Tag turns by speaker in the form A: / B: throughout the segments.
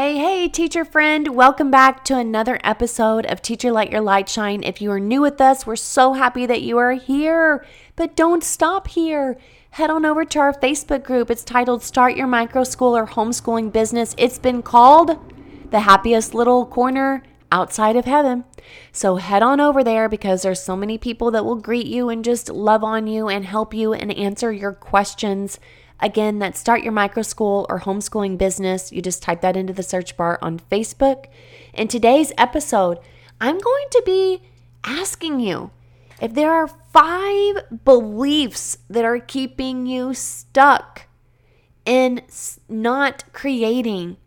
A: Hey, hey, teacher friend. Welcome back to another episode of Teacher Let Your Light Shine. If you are new with us, we're so happy that you are here. But don't stop here. Head on over to our Facebook group. It's titled Start Your Micro School or Homeschooling Business. It's been called the happiest little corner outside of heaven. So head on over there because there's so many people that will greet you and just love on you and help you and answer your questions. Again, that's Start Your Micro School or Homeschooling Business. You just type that into the search bar on Facebook. In today's episode, I'm going to be asking you if there are five beliefs that are keeping you stuck in not creating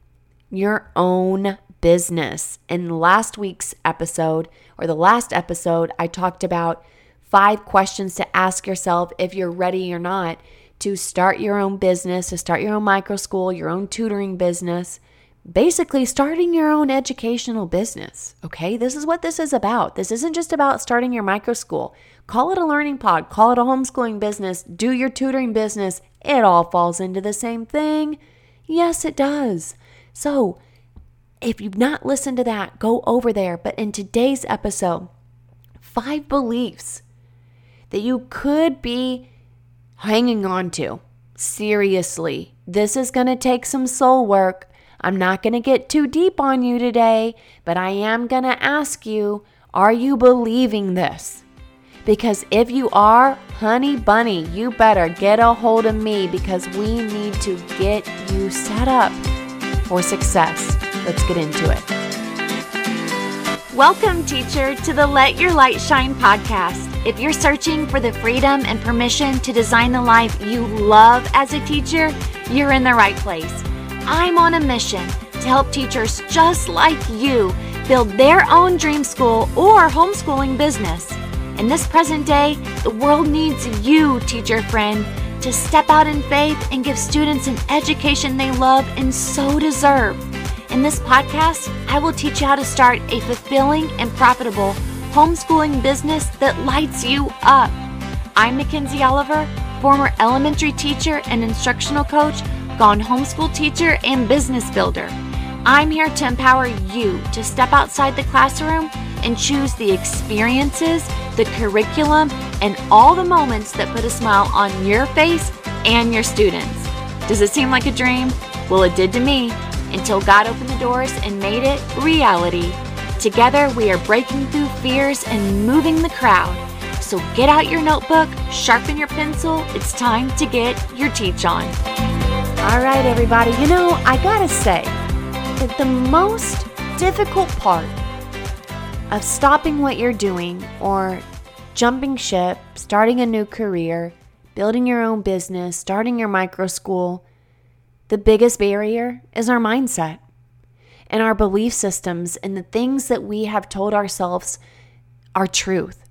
A: your own business. In last week's episode, or the last episode, I talked about five questions to ask yourself if you're ready or not to start your own business, to start your own micro school, your own tutoring business, basically starting your own educational business. Okay, this is what this is about. This isn't just about starting your micro school. Call it a learning pod, call it a homeschooling business, do your tutoring business. It all falls into the same thing. Yes, it does. So, if you've not listened to that, go over there. But in today's episode, five beliefs that you could be hanging on to. Seriously, this is going to take some soul work. I'm not going to get too deep on you today, but I am going to ask you are you believing this? Because if you are, honey bunny, you better get a hold of me because we need to get you set up for success. Let's get into it. Welcome, teacher, to the Let Your Light Shine podcast. If you're searching for the freedom and permission to design the life you love as a teacher, you're in the right place. I'm on a mission to help teachers just like you build their own dream school or homeschooling business. In this present day, the world needs you, teacher friend, to step out in faith and give students an education they love and so deserve. In this podcast, I will teach you how to start a fulfilling and profitable homeschooling business that lights you up. I'm Mackenzie Oliver, former elementary teacher and instructional coach, gone homeschool teacher, and business builder. I'm here to empower you to step outside the classroom and choose the experiences, the curriculum, and all the moments that put a smile on your face and your students. Does it seem like a dream? Well, it did to me until God opened the doors and made it reality. Together, we are breaking through fears and moving the crowd. So get out your notebook, sharpen your pencil. It's time to get your teach on. All right, everybody. You know, I gotta say that the most difficult part of stopping what you're doing or jumping ship, starting a new career, building your own business, starting your micro school, the biggest barrier is our mindset and our belief systems and the things that we have told ourselves are truth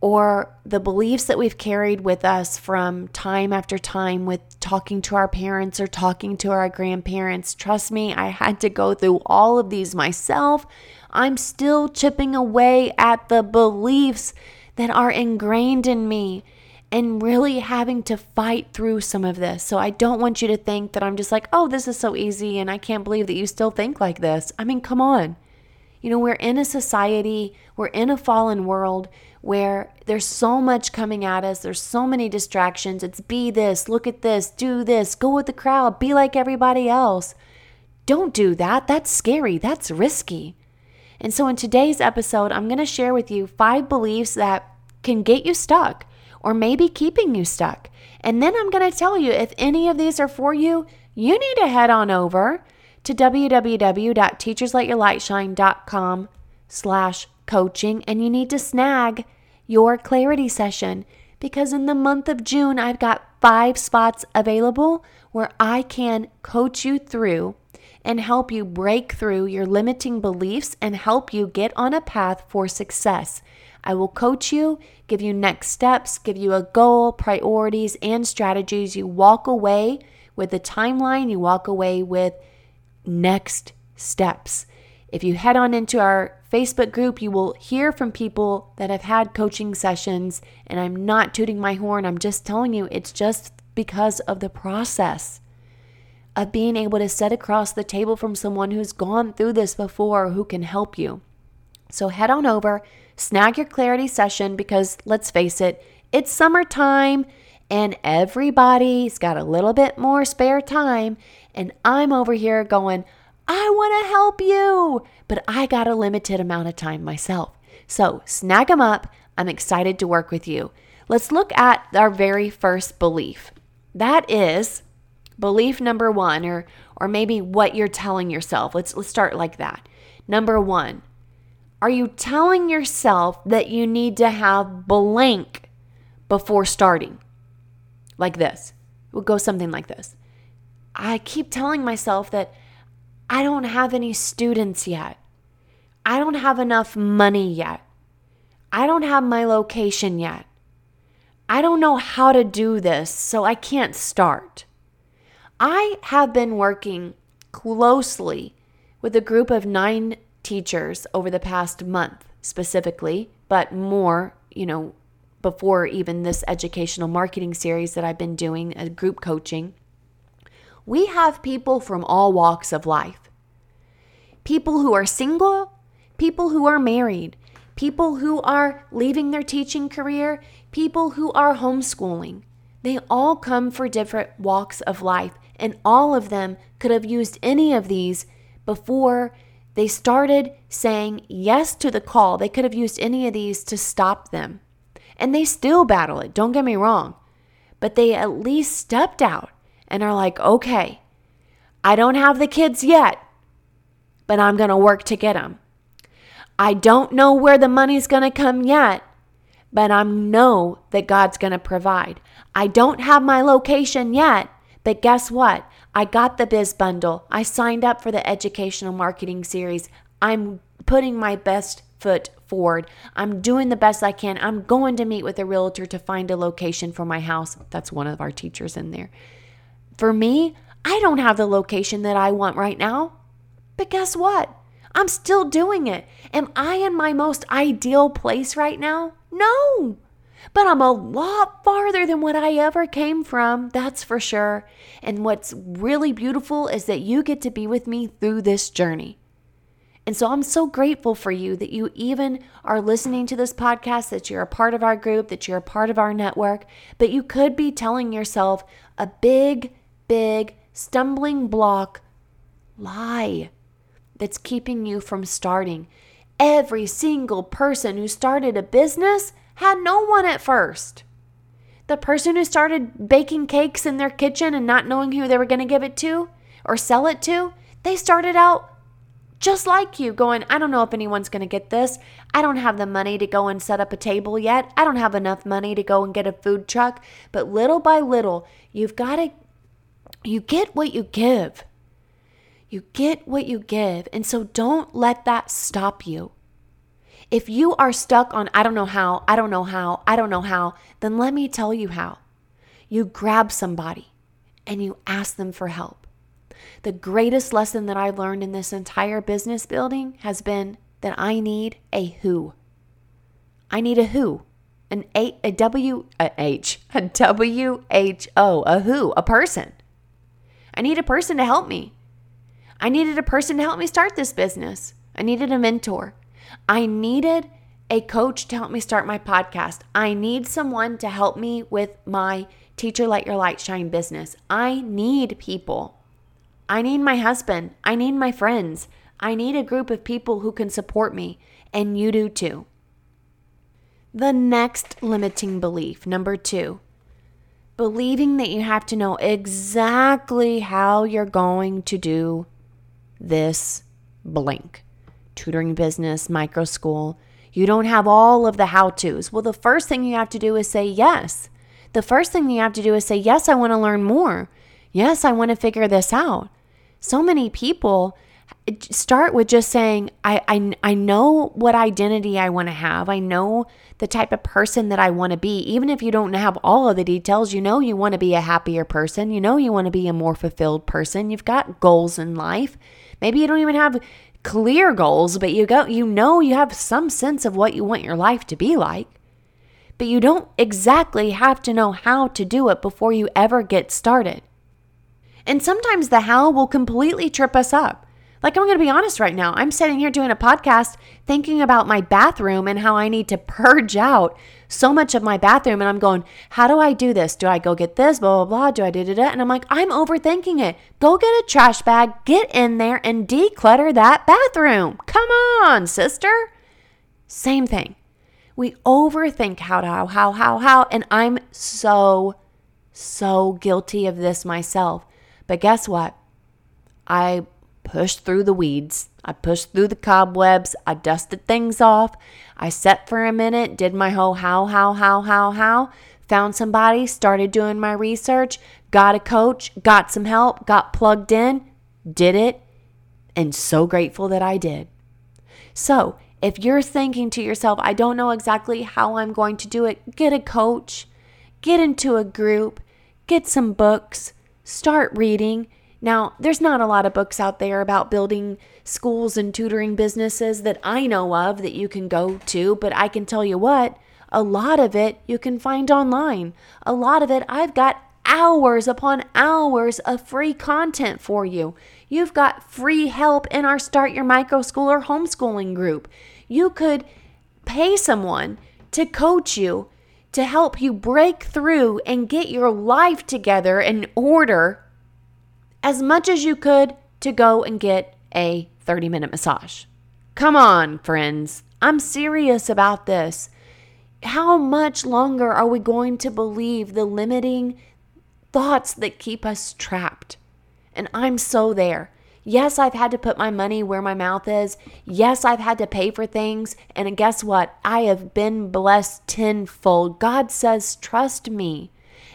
A: or the beliefs that we've carried with us from time after time with talking to our parents or talking to our grandparents. Trust me, I had to go through all of these myself. I'm still chipping away at the beliefs that are ingrained in me and really having to fight through some of this. So I don't want you to think that I'm just like, oh, this is so easy and I can't believe that you still think like this. I mean, come on. You know, we're in a society, we're in a fallen world where there's so much coming at us, there's so many distractions. It's be this, look at this, do this, go with the crowd, be like everybody else. Don't do that. That's scary, that's risky. And so, in today's episode, I'm going to share with you five beliefs that can get you stuck or maybe keeping you stuck. And then I'm going to tell you if any of these are for you, you need to head on over to www.teachersletyourlightshine.com slash coaching and you need to snag your clarity session because in the month of June, I've got five spots available where I can coach you through and help you break through your limiting beliefs and help you get on a path for success. I will coach you, give you next steps, give you a goal, priorities, and strategies. You walk away with a timeline, you walk away with next steps. If you head on into our Facebook group, you will hear from people that have had coaching sessions. And I'm not tooting my horn, I'm just telling you it's just because of the process. of being able to sit across the table from someone who's gone through this before who can help you. So head on over, snag your clarity session because let's face it, it's summertime and everybody's got a little bit more spare time. And I'm over here going, I want to help you, but I got a limited amount of time myself. So snag them up. I'm excited to work with you. Let's look at our very first belief. That is belief number one, or or maybe what you're telling yourself. Let's let's start like that. Number one, are you telling yourself that you need to have blank before starting? Like this. It would go something like this. I keep telling myself that I don't have any students yet. I don't have enough money yet. I don't have my location yet. I don't know how to do this, so I can't start. I have been working closely with a group of nine teachers over the past month specifically, but more, you know, before even this educational marketing series that I've been doing, a group coaching. We have people from all walks of life people who are single, people who are married, people who are leaving their teaching career, people who are homeschooling. They all come for different walks of life, and all of them could have used any of these before they started saying yes to the call. They could have used any of these to stop them. And they still battle it, don't get me wrong. But they at least stepped out and are like, okay, I don't have the kids yet, but I'm going to work to get them. I don't know where the money's going to come yet, but I know that God's going to provide. I don't have my location yet, but guess what? I got the biz bundle. I signed up for the educational marketing series. I'm putting my best foot forward. I'm doing the best I can. I'm going to meet with a realtor to find a location for my house. That's one of our teachers in there. For me, I don't have the location that I want right now. But guess what? I'm still doing it. Am I in my most ideal place right now? No. But I'm a lot farther than what I ever came from, that's for sure. And what's really beautiful is that you get to be with me through this journey. And so I'm so grateful for you that you even are listening to this podcast, that you're a part of our group, that you're a part of our network. But you could be telling yourself a big, big stumbling block lie that's keeping you from starting. Every single person who started a business had no one at first. The person who started baking cakes in their kitchen and not knowing who they were going to give it to or sell it to, they started out just like you, going, I don't know if anyone's going to get this. I don't have the money to go and set up a table yet. I don't have enough money to go and get a food truck. But little by little, you've got to, you get what you give. You get what you give. And so don't let that stop you. If you are stuck on, I don't know how, I don't know how, I don't know how, then let me tell you how. You grab somebody and you ask them for help. The greatest lesson that I've learned in this entire business building has been that I need a who. I need a who, an A, a W, a H, a W H O, a who, a person. I need a person to help me. I needed a person to help me start this business. I needed a mentor. I needed a coach to help me start my podcast. I need someone to help me with my Teacher Let Your Light Shine business. I need people. I need my husband. I need my friends. I need a group of people who can support me, and you do too. The next limiting belief, number two, believing that you have to know exactly how you're going to do this blank tutoring business, micro school. You don't have all of the how to's. Well, the first thing you have to do is say yes. The first thing you have to do is say, Yes, I want to learn more. Yes, I want to figure this out. So many people start with just saying, I, I, I know what identity I want to have. I know the type of person that I want to be. Even if you don't have all of the details, you know you want to be a happier person. You know you want to be a more fulfilled person. You've got goals in life. Maybe you don't even have clear goals, but you go you know you have some sense of what you want your life to be like. But you don't exactly have to know how to do it before you ever get started. And sometimes the how will completely trip us up. Like, I'm going to be honest right now. I'm sitting here doing a podcast thinking about my bathroom and how I need to purge out so much of my bathroom. And I'm going, how do I do this? Do I go get this? Blah, blah, blah. Do I do that? And I'm like, I'm overthinking it. Go get a trash bag, get in there and declutter that bathroom. Come on, sister. Same thing. We overthink how to, how, how, how, how. And I'm so, so guilty of this myself. But guess what? I pushed through the weeds. I pushed through the cobwebs. I dusted things off. I sat for a minute, did my whole how, how, how, how, how, found somebody, started doing my research, got a coach, got some help, got plugged in, did it, and so grateful that I did. So, if you're thinking to yourself, I don't know exactly how I'm going to do it, get a coach, get into a group, get some books, start reading now, there's not a lot of books out there about building schools and tutoring businesses that I know of that you can go to, but I can tell you what, a lot of it you can find online. A lot of it, I've got hours upon hours of free content for you. You've got free help in our Start Your Micro School or homeschooling group. You could pay someone to coach you to help you break through and get your life together in order as much as you could to go and get a 30 minute massage. Come on, friends. I'm serious about this. How much longer are we going to believe the limiting thoughts that keep us trapped? And I'm so there. Yes, I've had to put my money where my mouth is. Yes, I've had to pay for things. And guess what? I have been blessed tenfold. God says, trust me.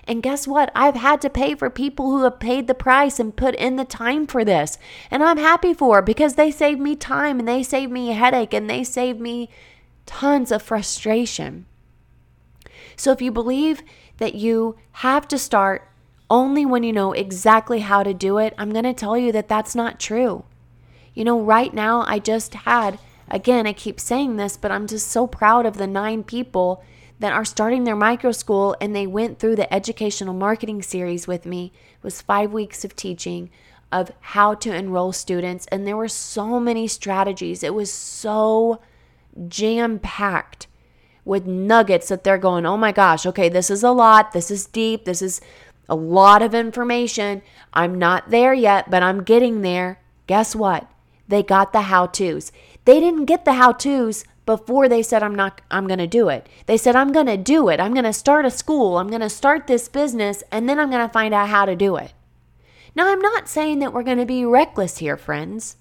A: And guess what? I've had to pay for people who have paid the price and put in the time for this. And I'm happy for because they saved me time and they saved me a headache and they saved me tons of frustration. So if you believe that you have to start only when you know exactly how to do it, I'm going to tell you that that's not true. You know, right now, I just had, again, I keep saying this, but I'm just so proud of the nine people that are starting their micro school and they went through the educational marketing series with me. It was 5 weeks of teaching of how to enroll students and there were so many strategies. It was so jam-packed with nuggets that they're going, "Oh my gosh, okay, this is a lot. This is deep. This is a lot of information. I'm not there yet, but I'm getting there." Guess what? They got the how-tos. They didn't get the how-tos before they said I'm not I'm going to do it. They said I'm going to do it. I'm going to start a school. I'm going to start this business and then I'm going to find out how to do it. Now, I'm not saying that we're going to be reckless here, friends.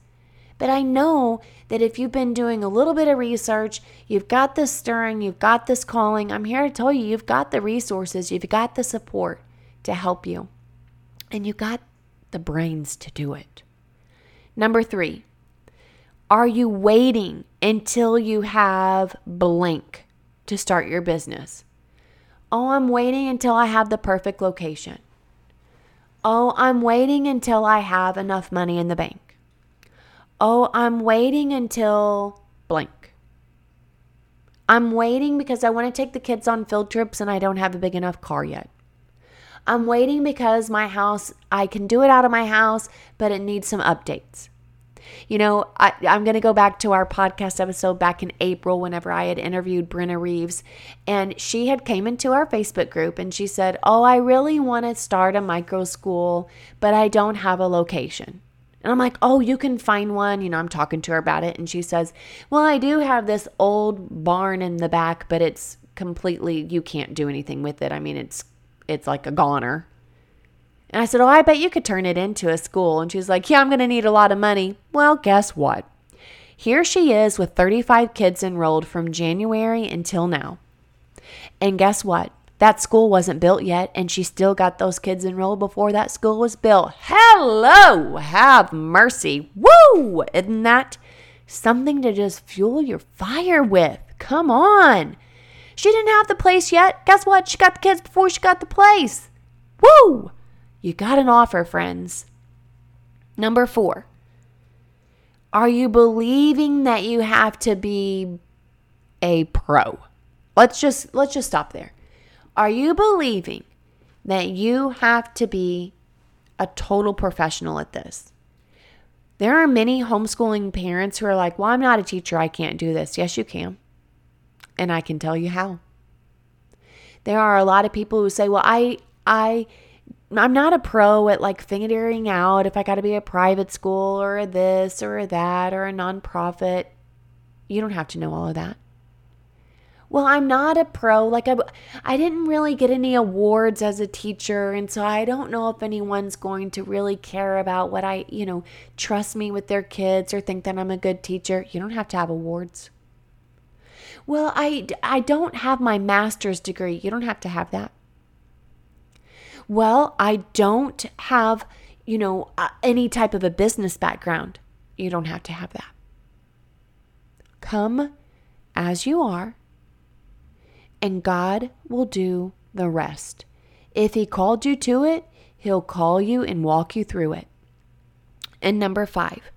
A: But I know that if you've been doing a little bit of research, you've got this stirring, you've got this calling, I'm here to tell you, you've got the resources, you've got the support to help you, and you got the brains to do it. Number three, are you waiting until you have blank to start your business? Oh, I'm waiting until I have the perfect location. Oh, I'm waiting until I have enough money in the bank. Oh, I'm waiting until blank. I'm waiting because I want to take the kids on field trips and I don't have a big enough car yet. I'm waiting because my house, I can do it out of my house, but it needs some updates. You know, I, I'm going to go back to our podcast episode back in April whenever I had interviewed Brenna Reeves, and she had came into our Facebook group and she said, "Oh, I really want to start a micro school, but I don't have a location." And I'm like, oh, you can find one. You know, I'm talking to her about it. And she says, well, I do have this old barn in the back, but it's completely, you can't do anything with it. I mean, it's, it's like a goner. And I said, Oh, I bet you could turn it into a school. And she's like, Yeah, I'm going to need a lot of money. Well, guess what? Here she is with 35 kids enrolled from January until now. And guess what? That school wasn't built yet, and she still got those kids enrolled before that school was built. Hello, have mercy. Woo! Isn't that something to just fuel your fire with? Come on. She didn't have the place yet. Guess what? She got the kids before she got the place. Woo! You got an offer, friends. Number four, are you believing that you have to be a pro? Let's just let's just stop there. Are you believing that you have to be
B: a total professional at this. There are many homeschooling parents who are like, Well, I'm not a teacher. I can't do this. Yes, you can. And I can tell you how. There are a lot of people who say, Well, I, I, I'm not a pro at like figuring out if I got to be a private school or this or that or a nonprofit. You don't have to know all of that. Well, I'm not a pro. Like I, I didn't really get any awards as a teacher, and so I don't know if anyone's going to really care about what I, you know, trust me with their kids or think that I'm a good teacher. You don't have to have awards. Well, I, I don't have my master's degree. You don't have to have that. Well, I don't have, you know, uh, any type of a business background. You don't have to have that. Come as you are, and God will do the rest. If He called you to it, He'll call you and walk you through it. And number five,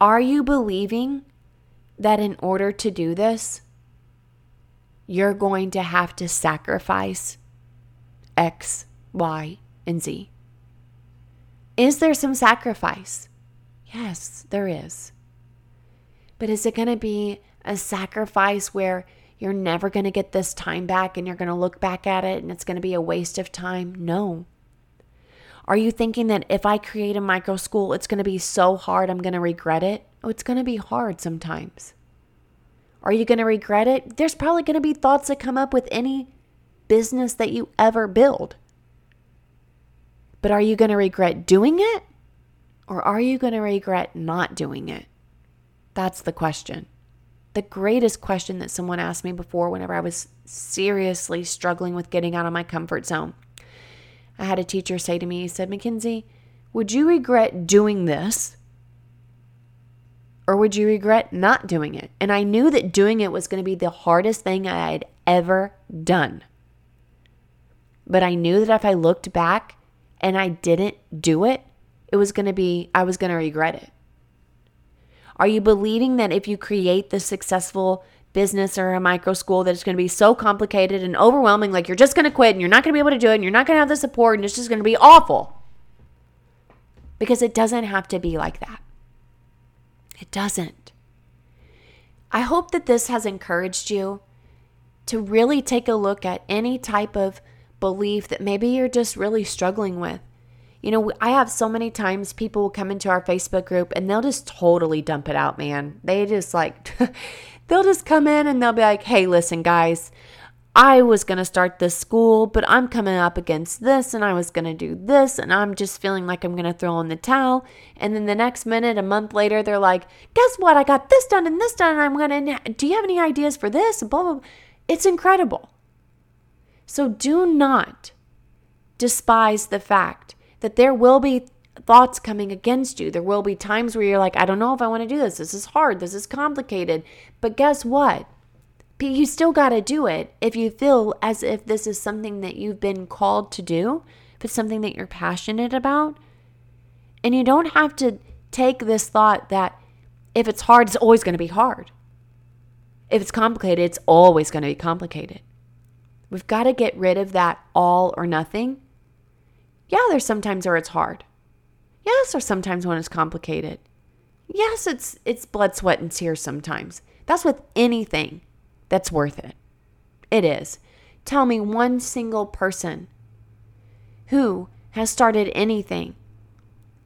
B: are you believing that in order to do this, you're going to have to sacrifice X, Y, and Z. Is there some sacrifice? Yes, there is. But is it going to be a sacrifice where you're never going to get this time back and you're going to look back at it and it's going to be a waste of time? No. Are you thinking that if I create a micro school, it's going to be so hard I'm going to regret it? Oh, it's going to be hard sometimes. Are you going to regret it? There's probably going to be thoughts that come up with any business that you ever build. But are you going to regret doing it? Or are you going to regret not doing it? That's the question. The greatest question that someone asked me before, whenever I was seriously struggling with getting out of my comfort zone, I had a teacher say to me, he said, Mackenzie, would you regret doing this? Or would you regret not doing it? And I knew that doing it was going to be the hardest thing I had ever done. But I knew that if I looked back and I didn't do it, it was going to be, I was going to regret it. Are you believing that if you create the successful business or a micro school, that it's going to be so complicated and overwhelming, like you're just going to quit and you're not going to be able to do it and you're not going to have the support and it's just going to be awful? Because it doesn't have to be like that. It doesn't. I hope that this has encouraged you to really take a look at any type of belief that maybe you're just really struggling with. You know, I have so many times people will come into our Facebook group and they'll just totally dump it out, man. They just like, they'll just come in and they'll be like, hey, listen, guys, I was going to start this school, but I'm coming up against this and I was going to do this and I'm just feeling like I'm going to throw in the towel. And then the next minute, a month later, they're like, guess what? I got this done and this done and I'm going to, do you have any ideas for this? Blah, blah, blah. It's incredible. So do not despise the fact that there will be thoughts coming against you. There will be times where you're like, I don't know if I want to do this. This is hard. This is complicated. But guess what? You still got to do it if you feel as if this is something that you've been called to do, if it's something that you're passionate about. And you don't have to take this thought that if it's hard, it's always going to be hard. If it's complicated, it's always going to be complicated. We've got to get rid of that all or nothing. Yeah, there's sometimes where it's hard. Yes, or sometimes when it's complicated. Yes, it's it's blood, sweat, and tears sometimes. That's with anything that's worth it. It is. Tell me one single person who has started anything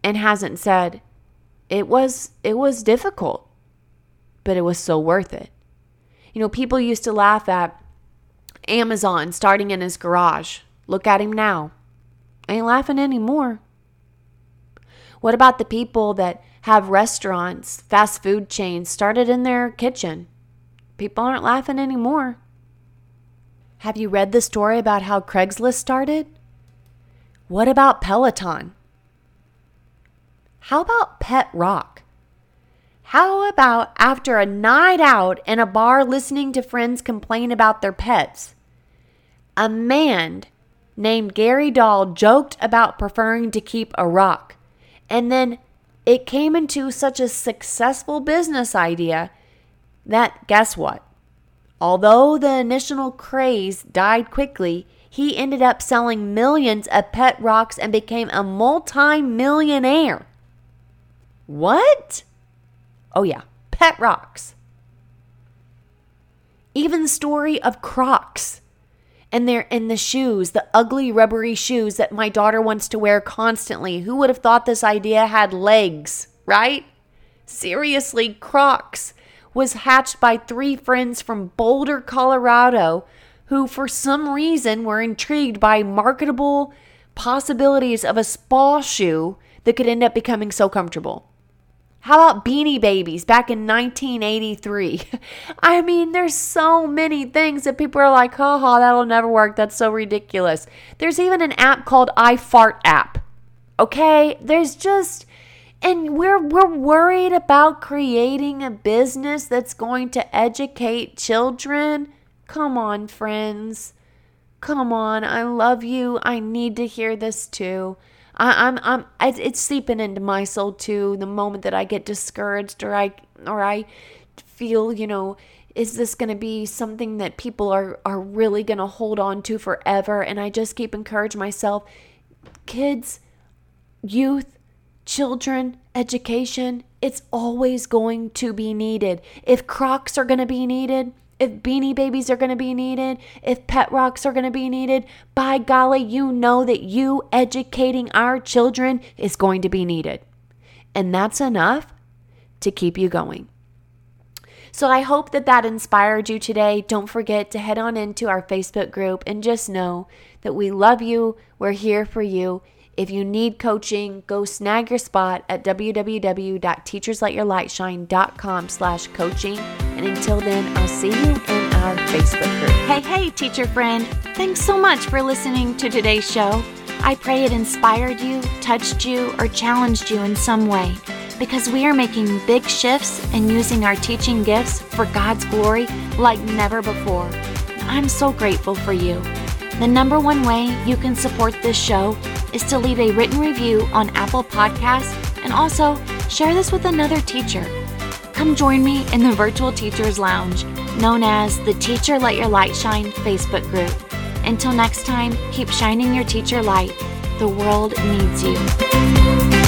B: and hasn't said it was it was difficult, but it was so worth it. You know, people used to laugh at Amazon starting in his garage. Look at him now. Ain't laughing anymore. What about the people that have restaurants, fast food chains started in their kitchen? People aren't laughing anymore. Have you read the story about how Craigslist started? What about Peloton? How about Pet Rock? How about after a night out in a bar listening to friends complain about their pets? A man named Gary Dahl joked about preferring to keep a rock. And then it came into such a successful business idea that guess what? Although the initial craze died quickly, he ended up selling millions of pet rocks and became a multi-millionaire. What? Oh, yeah, pet rocks. Even the story of Crocs and they're in the shoes, the ugly rubbery shoes that my daughter wants to wear constantly. Who would have thought this idea had legs, right? Seriously, Crocs was hatched by three friends from Boulder, Colorado, who for some reason were intrigued by marketable possibilities of a spa shoe that could end up becoming so comfortable. How about Beanie Babies back in 1983? I mean, there's so many things that people are like, haha, that'll never work. That's so ridiculous. There's even an app called iFart app. Okay? There's just and we're we're worried about creating a business that's going to educate children. Come on, friends. Come on. I love you. I need to hear this too. I, I'm I'm it's seeping into my soul too. The moment that I get discouraged or I or I feel, you know, is this going to be something that people are are really going to hold on to forever? And I just keep encouraging myself, kids, youth, children, education, it's always going to be needed. If Crocs are going to be needed, if beanie babies are going to be needed, if pet rocks are going to be needed, by golly, you know that you educating our children is going to be needed. And that's enough to keep you going. So I hope that that inspired you today. Don't forget to head on into our Facebook group and just know that we love you. We're here for you. If you need coaching, go snag your spot at www.teachersletyourlightshine.com slash coaching. And until then, I'll see you in our Facebook group.
A: Hey, hey, teacher friend. Thanks so much for listening to today's show. I pray it inspired you, touched you, or challenged you in some way because we are making big shifts and using our teaching gifts for God's glory like never before. I'm so grateful for you. The number one way you can support this show is to leave a written review on Apple Podcasts and also share this with another teacher. Come join me in the Virtual Teachers Lounge, known as the Teacher Let Your Light Shine Facebook group. Until next time, keep shining your teacher light. The world needs you.